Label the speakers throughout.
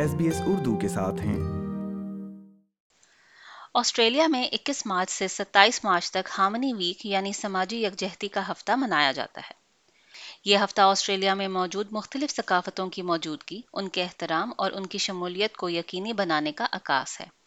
Speaker 1: S B S Urdu کے ساتھ ہیں۔
Speaker 2: آسٹریلیا میں اکیس مارچ سے ستائیس مارچ تک ہامنی ویک یعنی سماجی یکجہتی کا ہفتہ منایا جاتا ہے۔ یہ ہفتہ آسٹریلیا میں موجود مختلف ثقافتوں کی موجودگی، ان کے احترام اور ان کی شمولیت کو یقینی بنانے کا عکاس ہے۔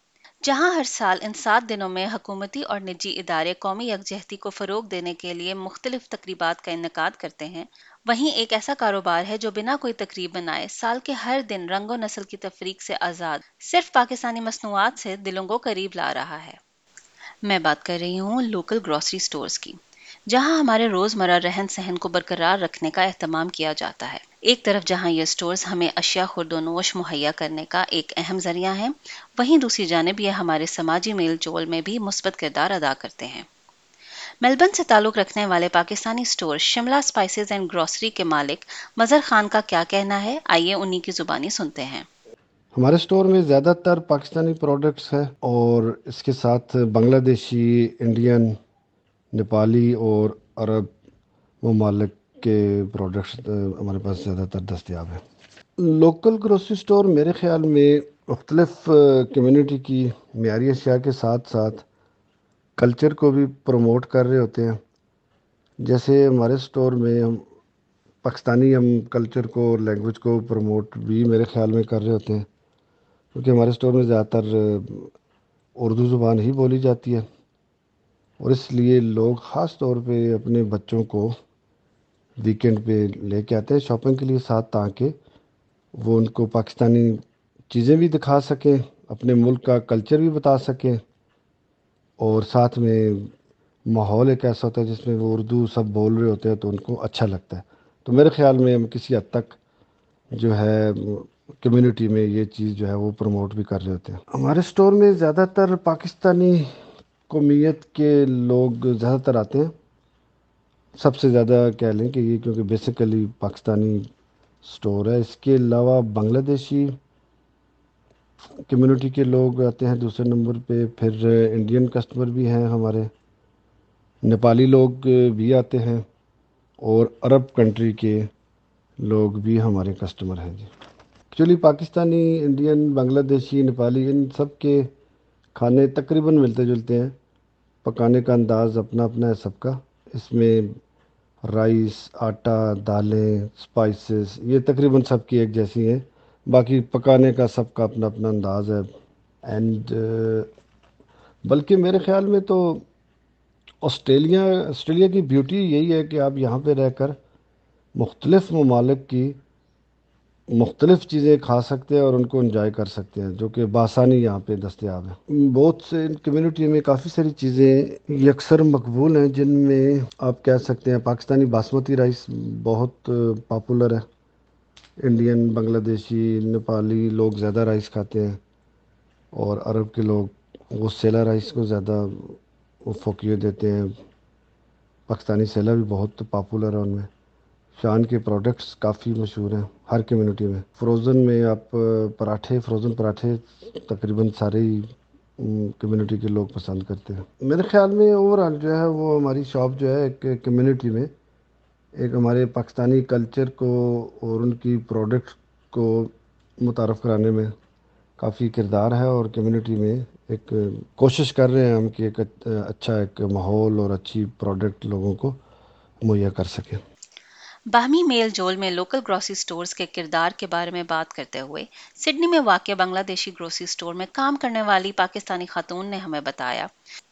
Speaker 2: جہاں ہر سال ان سات دنوں میں حکومتی اور نجی ادارے قومی یکجہتی کو فروغ دینے کے لیے مختلف تقریبات کا انعقاد کرتے ہیں، وہیں ایک ایسا کاروبار ہے جو بنا کوئی تقریب بنائے سال کے ہر دن رنگ و نسل کی تفریق سے آزاد، صرف پاکستانی مصنوعات سے دلوں کو قریب لا رہا ہے۔ میں بات کر رہی ہوں لوکل گروسری سٹورز کی۔ جہاں ہمارے روزمرہ رہن سہن کو برقرار رکھنے کا اہتمام کیا جاتا ہے۔ ایک طرف جہاں یہ سٹورز ہمیں اشیاء خرد و نوش مہیا کرنے کا ایک اہم ذریعہ ہیں، وہیں دوسری جانب یہ ہمارے سماجی میل جول میں بھی مثبت کردار ادا کرتے ہیں۔ میلبرن سے تعلق رکھنے والے Pakistani store Shimla spices and grocery کے مالک مظہر خان کا کیا کہنا ہے؟ آئیے انہی کی زبانی سنتے ہیں۔
Speaker 3: ہمارے سٹور میں زیادہ تر پاکستانی پروڈکٹس ہے اور اس کے ساتھ بنگلہ دیشی انڈین نیپالی اور عرب ممالک کے پروڈکٹس ہمارے پاس زیادہ تر دستیاب ہیں۔ لوکل گروسری سٹور میرے خیال میں مختلف کمیونٹی کی معیاری اشیاء کے ساتھ ساتھ کلچر کو بھی پروموٹ کر رہے ہوتے ہیں۔ جیسے ہمارے سٹور میں ہم پاکستانی ہم کلچر کو اور لینگویج کو پروموٹ بھی میرے خیال میں کر رہے ہوتے ہیں۔ کیونکہ ہمارے سٹور میں زیادہ تر اردو زبان ہی بولی جاتی ہے۔ اور اس لیے لوگ خاص طور پہ اپنے بچوں کو ویکینڈ پہ لے کے آتے ہیں شاپنگ کے لیے ساتھ، تاکہ وہ ان کو پاکستانی چیزیں بھی دکھا سکیں، اپنے ملک کا کلچر بھی بتا سکیں۔ اور ساتھ میں ماحول ایک ایسا ہوتا ہے جس میں وہ اردو سب بول رہے ہوتے ہیں تو ان کو اچھا لگتا ہے۔ تو میرے خیال میں ہم کسی حد تک جو ہے کمیونٹی میں یہ چیز جو ہے وہ پروموٹ بھی کر رہے ہوتے ہیں۔ ہمارے سٹور میں زیادہ تر پاکستانی قومیت کے لوگ زیادہ تر آتے ہیں۔ سب سے زیادہ کہہ لیں کہ یہ کیونکہ بیسیکلی پاکستانی سٹور ہے۔ اس کے علاوہ بنگلہ دیشی کمیونٹی کے لوگ آتے ہیں۔ دوسرے نمبر پہ پھر انڈین کسٹمر بھی ہیں۔ ہمارے نیپالی لوگ بھی آتے ہیں۔ اور عرب کنٹری کے لوگ بھی ہمارے کسٹمر ہیں۔ جی۔ Actually Pakistani Indian Bangladeshi Nepali ان سب کے کھانے تقریباً ملتے جلتے ہیں۔ پکانے کا انداز اپنا اپنا ہے سب کا۔ اس میں رائس، آٹا، دالیں، سپائسز، یہ تقریباً سب کی ایک جیسی ہیں۔ باقی پکانے کا سب کا اپنا اپنا انداز ہے۔ اینڈ، بلکہ میرے خیال میں تو آسٹریلیا آسٹریلیا کی بیوٹی یہی ہے کہ آپ یہاں پہ رہ کر مختلف ممالک کی مختلف چیزیں کھا سکتے ہیں اور ان کو انجوائے کر سکتے ہیں، جو کہ بآسانی یہاں پہ دستیاب ہیں۔ بہت سے کمیونٹی میں کافی ساری چیزیں یکسر مقبول ہیں، جن میں آپ کہہ سکتے ہیں پاکستانی باسمتی رائس بہت پاپولر ہے۔ انڈین بنگلہ دیشی نیپالی لوگ زیادہ رائس کھاتے ہیں اور عرب کے لوگ وہ سیلا رائس کو زیادہ فوکیو دیتے ہیں۔ پاکستانی سیلا بھی بہت پاپولر ہے ان میں۔ شان کے پروڈکٹس کافی مشہور ہیں۔ ہر کمیونٹی میں۔ فروزن میں آپ پراٹھے فروزن پراٹھے تقریباً سارے ہی کمیونٹی کے لوگ پسند کرتے ہیں۔ میرے خیال میں اوور آل جو ہے وہ ہماری شاپ جو ہے ایک کمیونٹی میں، ایک ہمارے پاکستانی کلچر کو اور ان کی پروڈکٹ کو متعارف کرانے میں کافی کردار ہے اور کمیونٹی میں ایک کوشش کر رہے ہیں ہم کہ ایک اچھا ایک ماحول اور اچھی پروڈکٹ لوگوں کو مہیا کر سکیں۔
Speaker 2: باہمی میل جول میں لوکل گروسری سٹورز کے کردار کے بارے میں بات کرتے ہوئے، سڈنی میں واقع بنگلہ دیشی گروسری سٹور میں کام کرنے والی پاکستانی خاتون نے ہمیں بتایا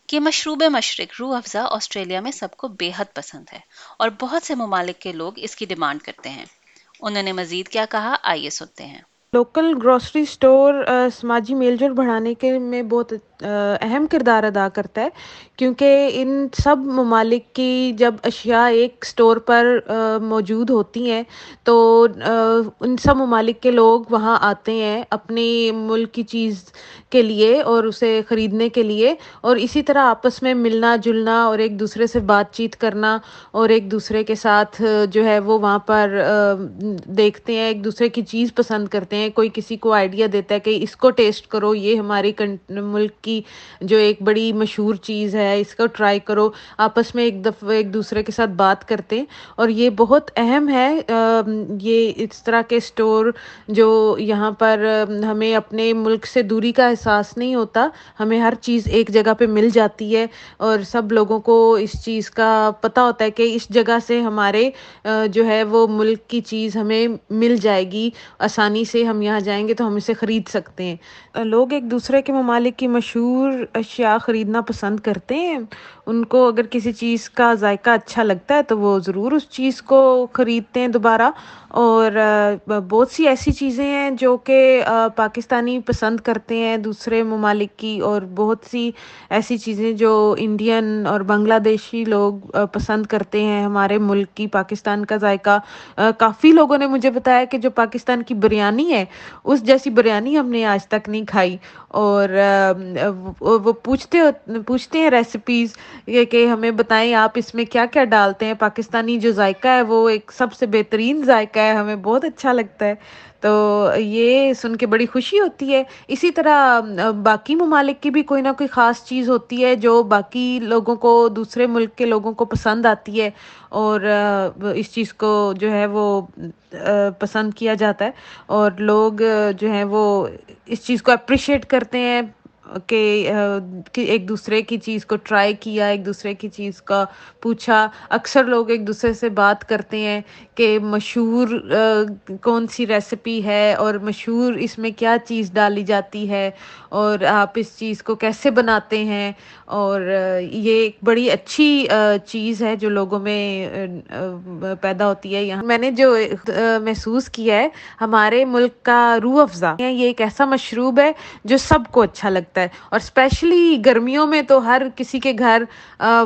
Speaker 2: کہ مشروب مشرق روح افزا آسٹریلیا میں سب کو بے حد پسند ہے اور بہت سے ممالک کے لوگ اس کی ڈیمانڈ کرتے ہیں۔ انہوں نے مزید کیا کہا، آئیے سنتے ہیں۔
Speaker 4: لوکل گروسری سٹور سماجی میل جول بڑھانے کے میں بہت اہم کردار ادا کرتا ہے، کیونکہ ان سب ممالک کی جب اشیاء ایک سٹور پر موجود ہوتی ہیں، تو ان سب ممالک کے لوگ وہاں آتے ہیں اپنی ملک کی چیز کے لیے اور اسے خریدنے کے لیے، اور اسی طرح آپس میں ملنا جلنا اور ایک دوسرے سے بات چیت کرنا اور ایک دوسرے کے ساتھ جو ہے وہ وہاں پر دیکھتے ہیں، ایک دوسرے کی چیز پسند کرتے ہیں، کوئی کسی کو آئیڈیا دیتا ہے کہ اس کو ٹیسٹ کرو، یہ ہماری ملک کی کی جو ایک بڑی مشہور چیز ہے، اس کو ٹرائی کرو، آپس میں ایک دفعہ ایک دوسرے کے ساتھ بات کرتے۔ ہیں اور یہ بہت اہم ہے یہ اس طرح کے اسٹور جو یہاں پر ہمیں اپنے ملک سے دوری کا احساس نہیں ہوتا، ہمیں ہر چیز ایک جگہ پہ مل جاتی ہے۔ اور سب لوگوں کو اس چیز کا پتہ ہوتا ہے کہ اس جگہ سے ہمارے جو ہے وہ ملک کی چیز ہمیں مل جائے گی۔ آسانی سے ہم یہاں جائیں گے تو ہم اسے خرید سکتے ہیں۔ لوگ ایک دوسرے کے ممالک کی مشہور اشیاء خریدنا پسند کرتے ہیں۔ ان کو اگر کسی چیز کا ذائقہ اچھا لگتا ہے تو وہ ضرور اس چیز کو خریدتے ہیں دوبارہ۔ اور بہت سی ایسی چیزیں ہیں جو کہ پاکستانی پسند کرتے ہیں دوسرے ممالک کی اور بہت سی ایسی چیزیں جو انڈین اور بنگلہ دیشی لوگ پسند کرتے ہیں ہمارے ملک کی، پاکستان کا ذائقہ۔ کافی لوگوں نے مجھے بتایا کہ جو پاکستان کی بریانی ہے، اس جیسی بریانی ہم نے آج تک نہیں کھائی۔ اور وہ پوچھتے پوچھتے ہیں ریسیپیز یہ کہ ہمیں بتائیں آپ اس میں کیا کیا ڈالتے ہیں؟ پاکستانی جو ذائقہ ہے، وہ ایک سب سے بہترین ذائقہ ہے، ہمیں بہت اچھا لگتا ہے۔ تو یہ سن کے بڑی خوشی ہوتی ہے۔ اسی طرح، باقی ممالک کی بھی کوئی نہ کوئی خاص چیز ہوتی ہے جو باقی لوگوں کو، دوسرے ملک کے لوگوں کو پسند آتی ہے۔ اور، اس چیز کو جو ہے وہ، پسند کیا جاتا ہے۔ اور لوگ جو ہیں وہ اس چیز کو اپریشیٹ کرتے ہیں۔ کہ ایک دوسرے کی چیز کو ٹرائی کیا، ایک دوسرے کی چیز کا پوچھا۔ اکثر لوگ ایک دوسرے سے بات کرتے ہیں کہ مشہور کون سی ریسیپی ہے اور مشہور اس میں کیا چیز ڈالی جاتی ہے اور آپ اس چیز کو کیسے بناتے ہیں۔ اور یہ ایک بڑی اچھی چیز ہے جو لوگوں میں پیدا ہوتی ہے یہاں۔ میں نے جو محسوس کیا ہے، ہمارے ملک کا روح افزا، یہ ایک ایسا مشروب ہے جو سب کو اچھا لگتا ہے۔ ہے اور اسپیشلی گرمیوں میں تو ہر کسی کے گھر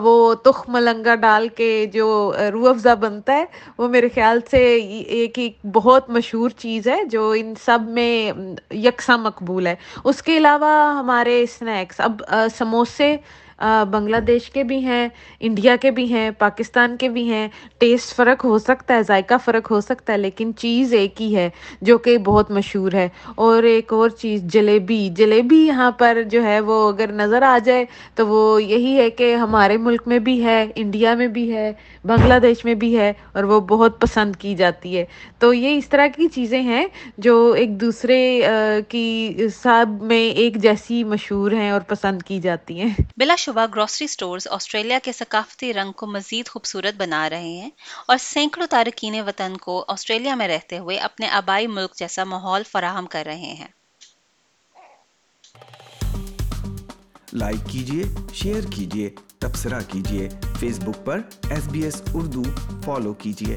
Speaker 4: وہ تخ ملنگا ڈال کے جو روح افزا بنتا ہے، وہ میرے خیال سے ایک ایک بہت مشہور چیز ہے جو ان سب میں یکساں مقبول ہے۔ اس کے علاوہ ہمارے اسنیکس اب سموسے بنگلہ دیش کے بھی ہیں، انڈیا کے بھی ہیں، پاکستان کے بھی ہیں۔ ٹیسٹ فرق ہو سکتا ہے، ذائقہ فرق ہو سکتا ہے، لیکن چیز ایک ہی ہے جو کہ بہت مشہور ہے۔ اور ایک اور چیز، جلیبی۔ جلیبی یہاں پر جو ہے، وہ اگر نظر آ جائے تو وہ یہی ہے کہ ہمارے ملک میں بھی ہے، انڈیا میں بھی ہے، بنگلہ دیش میں بھی ہے، اور وہ بہت پسند کی جاتی ہے۔ تو یہ اس طرح کی چیزیں ہیں جو ایک دوسرے کی سب میں ایک جیسی مشہور ہیں اور پسند کی جاتی ہیں۔
Speaker 2: بلا شبہ گروسری سٹورز آسٹریلیا کے ثقافتی رنگ کو مزید خوبصورت بنا رہے ہیں اور سینکڑوں تارکین وطن کو آسٹریلیا میں رہتے ہوئے اپنے آبائی ملک جیسا ماحول فراہم کر رہے ہیں۔
Speaker 1: لائک کیجیے شیئر کیجیے تبصرہ کیجیے فیس بک پر S B S Urdu follow کیجیے